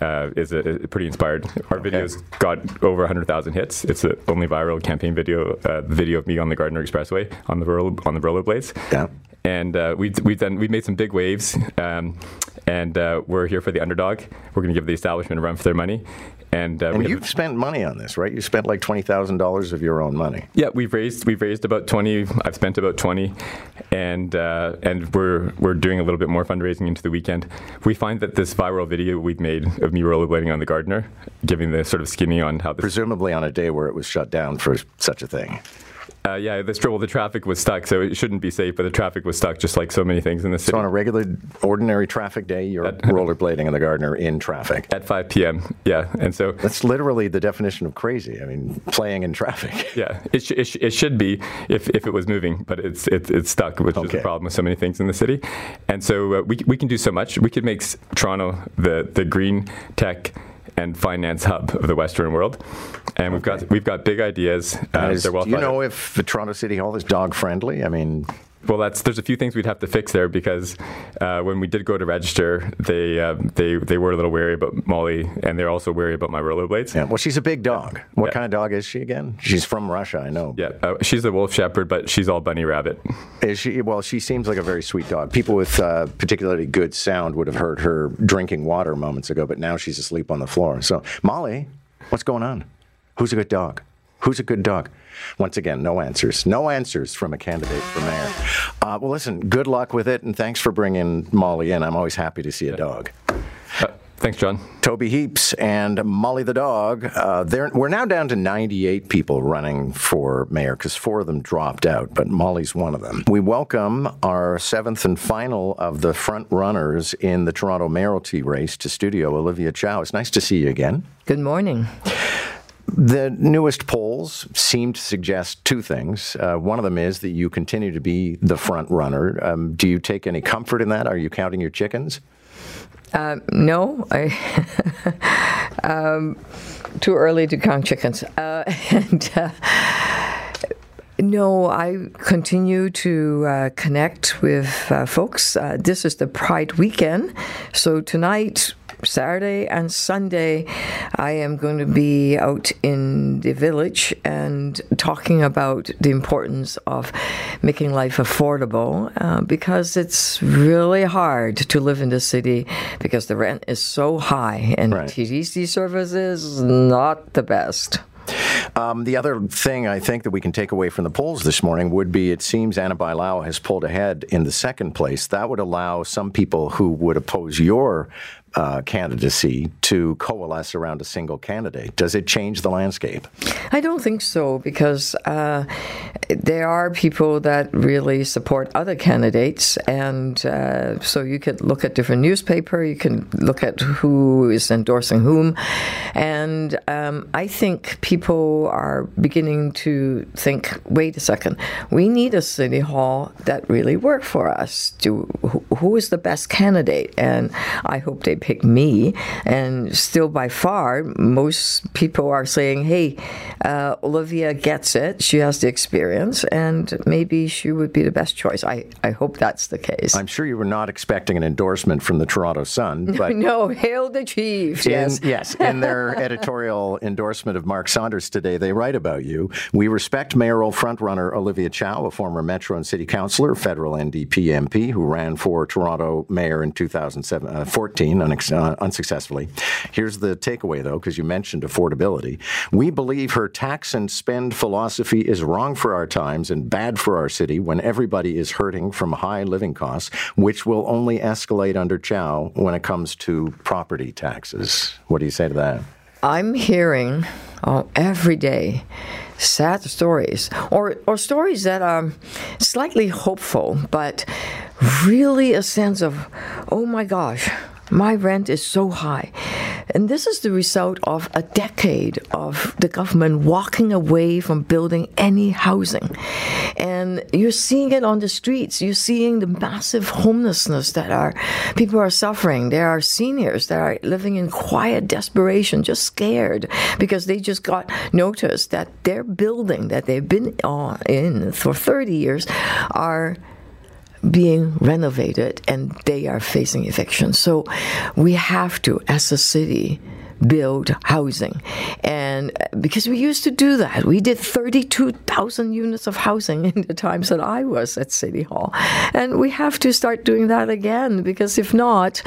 uh, is a, a pretty inspired. Our okay. videos got over 100,000 hits. It's the only viral campaign video, uh, video of me on the Gardiner Expressway on the roller, on the rollerblades. Yeah and uh, we've we've done we've made some big waves, um, and uh, we're here for the underdog. We're going to give the establishment a run for their money. And, uh, and you've spent money on this, right? You spent like twenty thousand dollars of your own money. Yeah, we've raised we've raised about twenty. I've spent about twenty, and uh, and we're we're doing a little bit more fundraising into the weekend. We find that this viral video we've made of me rollerblading on the Gardiner, giving the sort of skinny on how this presumably on a day where it was shut down for such a thing. Uh, yeah, this well, the traffic was stuck, so it shouldn't be safe. But the traffic was stuck, just like so many things in the city. So on a regular, ordinary traffic day, you're rollerblading in the Gardiner in traffic at 5 p.m. Yeah, and so that's literally the definition of crazy. I mean, playing in traffic. Yeah, it, sh- it, sh- it should be if, if it was moving, but it's it's, it's stuck, which okay. is the problem with so many things in the city. And so uh, we we can do so much. We could make Toronto the the green tech and finance hub of the Western world. And we've got we've got big ideas. Uh, is, well do you know if the Toronto City Hall is dog friendly? I mean, well, that's there's a few things we'd have to fix there because uh, when we did go to register, they uh, they they were a little wary about Molly, and they're also wary about my rollerblades. Yeah, well, she's a big dog. What yeah. kind of dog is she again? She's from Russia, I know. Yeah, uh, she's a wolf shepherd, but she's all bunny rabbit. Is she? Well, she seems like a very sweet dog. People with uh, particularly good sound would have heard her drinking water moments ago, but now she's asleep on the floor. So, Molly, what's going on? Who's a good dog? Who's a good dog? Once again, no answers. No answers from a candidate for mayor. Uh, well, listen, good luck with it, and thanks for bringing Molly in. I'm always happy to see a dog. Uh, thanks, John. Toby Heaps and Molly the dog. Uh, we're now down to 98 people running for mayor because four of them dropped out, but Molly's one of them. We welcome our seventh and final of the front runners in the Toronto mayoralty race to studio, Olivia Chow. It's nice to see you again. Good morning. The newest polls seem to suggest two things. Uh, one of them is that you continue to be the front runner. Um, do you take any comfort in that? Are you counting your chickens? Uh, no, I, um, too early to count chickens. Uh, and uh, no, I continue to uh, connect with uh, folks. This is the Pride weekend, so tonight Saturday and Sunday, I am going to be out in the village and talking about the importance of making life affordable uh, because it's really hard to live in the city because the rent is so high and right. TTC is not the best. Um, the other thing I think that we can take away from the polls this morning would be it seems Ana Bailão has pulled ahead in the second place. That would allow some people who would oppose your uh, candidacy to coalesce around a single candidate. Does it change the landscape? I don't think so because uh, there are people that really support other candidates, and uh, so you could look at different newspaper, you can look at who is endorsing whom, and um, I think people are beginning to think, wait a second, we need a city hall that really work for us. Do who is the best candidate? And I hope they pick me. And still, by far, most people are saying, hey, uh, Olivia gets it. She has the experience, and maybe she would be the best choice. I, I hope that's the case. I'm sure you were not expecting an endorsement from the Toronto Sun, but. no, hail the chief. In, yes. Yes. In their editorial endorsement of Mark Saunders today, they write about you. We respect mayoral frontrunner Olivia Chow, a former Metro and City Councillor, federal NDP MP, who ran for Toronto mayor in 2014, uh, uh, unsuccessfully. Here's the takeaway, though, because you mentioned affordability. We believe her tax and spend philosophy is wrong for our times and bad for our city when everybody is hurting from high living costs, which will only escalate under Chow when it comes to property taxes. What do you say to that? I'm hearing oh, every day sad stories or, or stories that are slightly hopeful, but really a sense of, oh my gosh, my rent is so high. And this is the result of a decade of the government walking away from building any housing. And you're seeing it on the streets. You're seeing the massive homelessness that are people are suffering. There are seniors that are living in quiet desperation, just scared because they just got notice that their building that they've been on in for 30 years are being renovated and they are facing eviction. So we have to, as a city, build housing. And because we used to do that, we did 32,000 units of housing in the times that I was at City Hall. And we have to start doing that again because if not,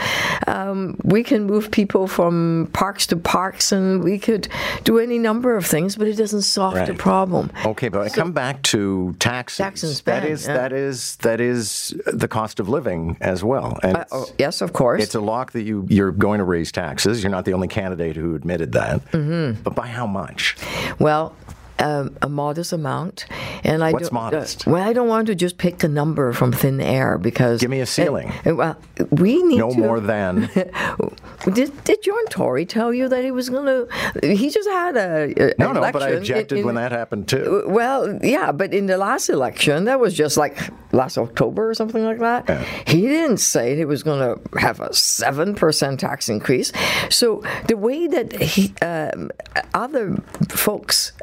um, we can move people from parks to parks and we could do any number of things, but it doesn't solve right. the problem. Okay, but so, I come back to taxes. Tax and spend, that is yeah. that is that is the cost of living as well. And uh, oh, yes, of course. It's a lock that you you're going to raise taxes. You're not the only candidate candidate who admitted that. Mm-hmm. But by how much? Well, um, a modest amount, and I What's don't, modest? Uh, well, I don't want to just pick a number from thin air because Give me a ceiling. Uh, well, we need No to, more than. Did, did John Tory tell you that he was going to? He just had a, a No, no, but I objected in- in- when that happened too. Well, yeah, but in the last election, that was just like last October or something like that. He didn't say he was going to have a seven percent tax increase. So the way that he, um, other folks,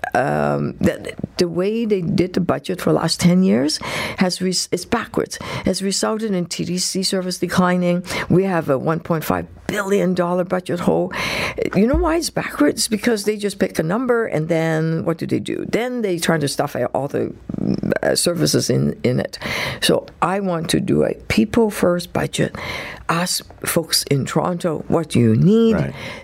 um, that the way they did the budget for the last ten years has res- it's backwards. Has resulted in TTC service declining. We have a 1.5 billion dollar budget hole. You know why it's backwards? Because they just pick a number and then what do they do? Then they try to stuff all the uh, services in in it. So I want to do a people first budget. Ask folks in Toronto what do you need,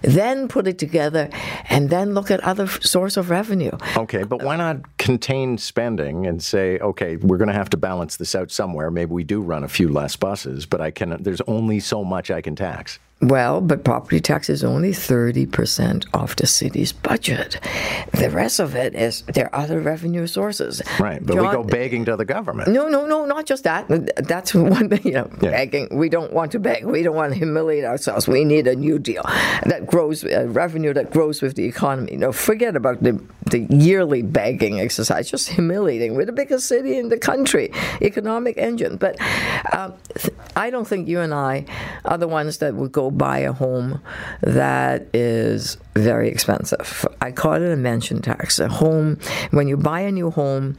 then put it together, and then look at other source of revenue. Okay, but why not contain spending and say, okay, we're going to have to balance this out somewhere. Maybe we do run a few less buses, but I can. There's only so much I can tax. Well, but property tax is only 30% of the city's budget. The rest of it is there are other revenue sources. Right, but we go begging to the government. No, no, no, not just that. That's one thing, you know, begging. We don't want to beg. We don't want to humiliate ourselves. We need a new deal that grows, uh, revenue that grows with the economy. No, forget about the, the yearly begging exercise, just humiliating. We're the biggest city in the country, economic engine. But um, th- I don't think you and I are the ones that would go buy a home that is very expensive. I call it a mansion tax. A home, when you buy a new home,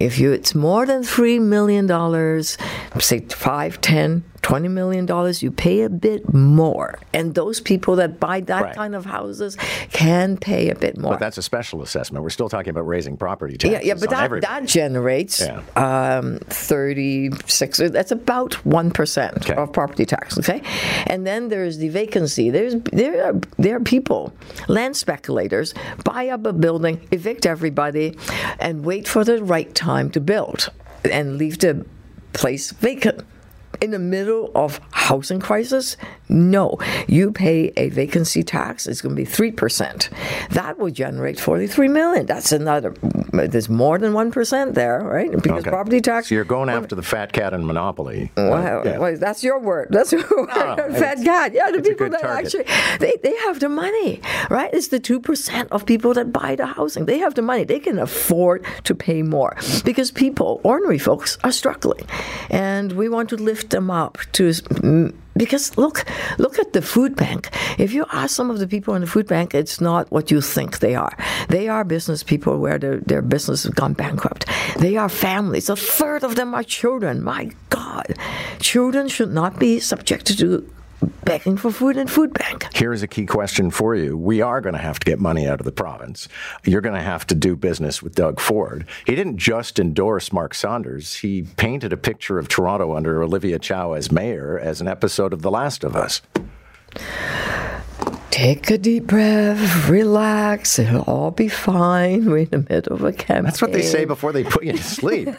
if you it's more than three million dollars, say five, ten, twenty million dollars, you pay a bit more. And those people that buy that Right. kind of houses can pay a bit more. But that's a special assessment. We're still talking about raising property taxes. Yeah, yeah, but that, everybody. that generates Yeah. um, 36, that's about 1% of property tax, okay? And then there's the vacancy. There's There are, there are people, land speculators, buy up a building, evict everybody, and wait for the right time to build and leave the place vacant. In the middle of housing crisis, no. You pay a vacancy tax. It's going to be three percent. That will generate forty-three million. That's another. There's more than one percent there, right? Because Okay. property tax. So you're going after the fat cat and monopoly. Wow, uh, Yeah. well, that's your word. That's your word. Oh, fat cat. Yeah, the people that target. actually they, they have the money, right? It's the two percent of people that buy the housing. They have the money. They can afford to pay more because people, ordinary folks, are struggling, and we want to lift them up to. Because look, look at the food bank. If you ask some of the people in the food bank, it's not what you think they are. They are business people where their, their business has gone bankrupt. They are families. A third of them are children. My God, children should not be subjected to begging for food in food bank. Here's a key question for you. We are going to have to get money out of the province. You're going to have to do business with Doug Ford. He didn't just endorse Mark Saunders, he painted a picture of Toronto under Olivia Chow as mayor as an episode of The Last of Us. Take a deep breath, relax, it'll all be fine. We're in the middle of a campaign. That's what they say before they put you to sleep.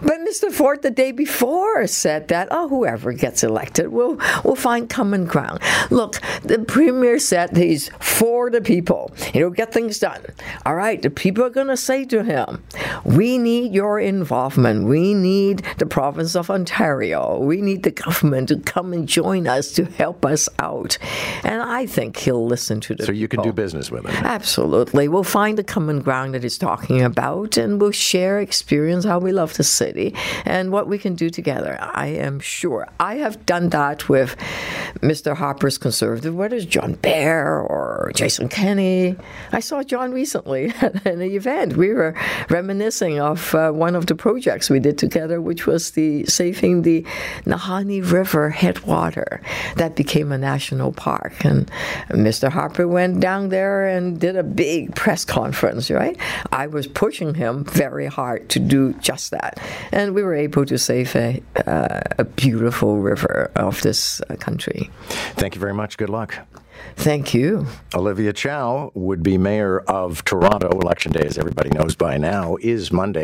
But Mr. Ford the day before said that, oh, whoever gets elected will will find common ground. Look, the premier said he's for the people. He'll get things done. All right, the people are going to say to him, we need your involvement. We need the province of Ontario. We need the government to come and join us to help us out. And I think he'll listen to the so you can do business with him. Absolutely. We'll find the common ground that he's talking about and we'll share experience how we love the city and what we can do together. I am sure. I have done that with Mr. Harper's Conservative, whether it's John Baird or Jason Kenney. I saw John recently at an event. We were reminiscing of uh, one of the projects we did together, which was the saving the Nahanni River headwater that became a national park. And Mr. Harper went down there and did a big press conference, right? I was pushing him very hard to do just that. And we were able to save a, uh, a beautiful river of this uh, country. Thank you very much. Good luck. Thank you. Olivia Chow would be mayor of Toronto. Election day, as everybody knows by now, is Monday.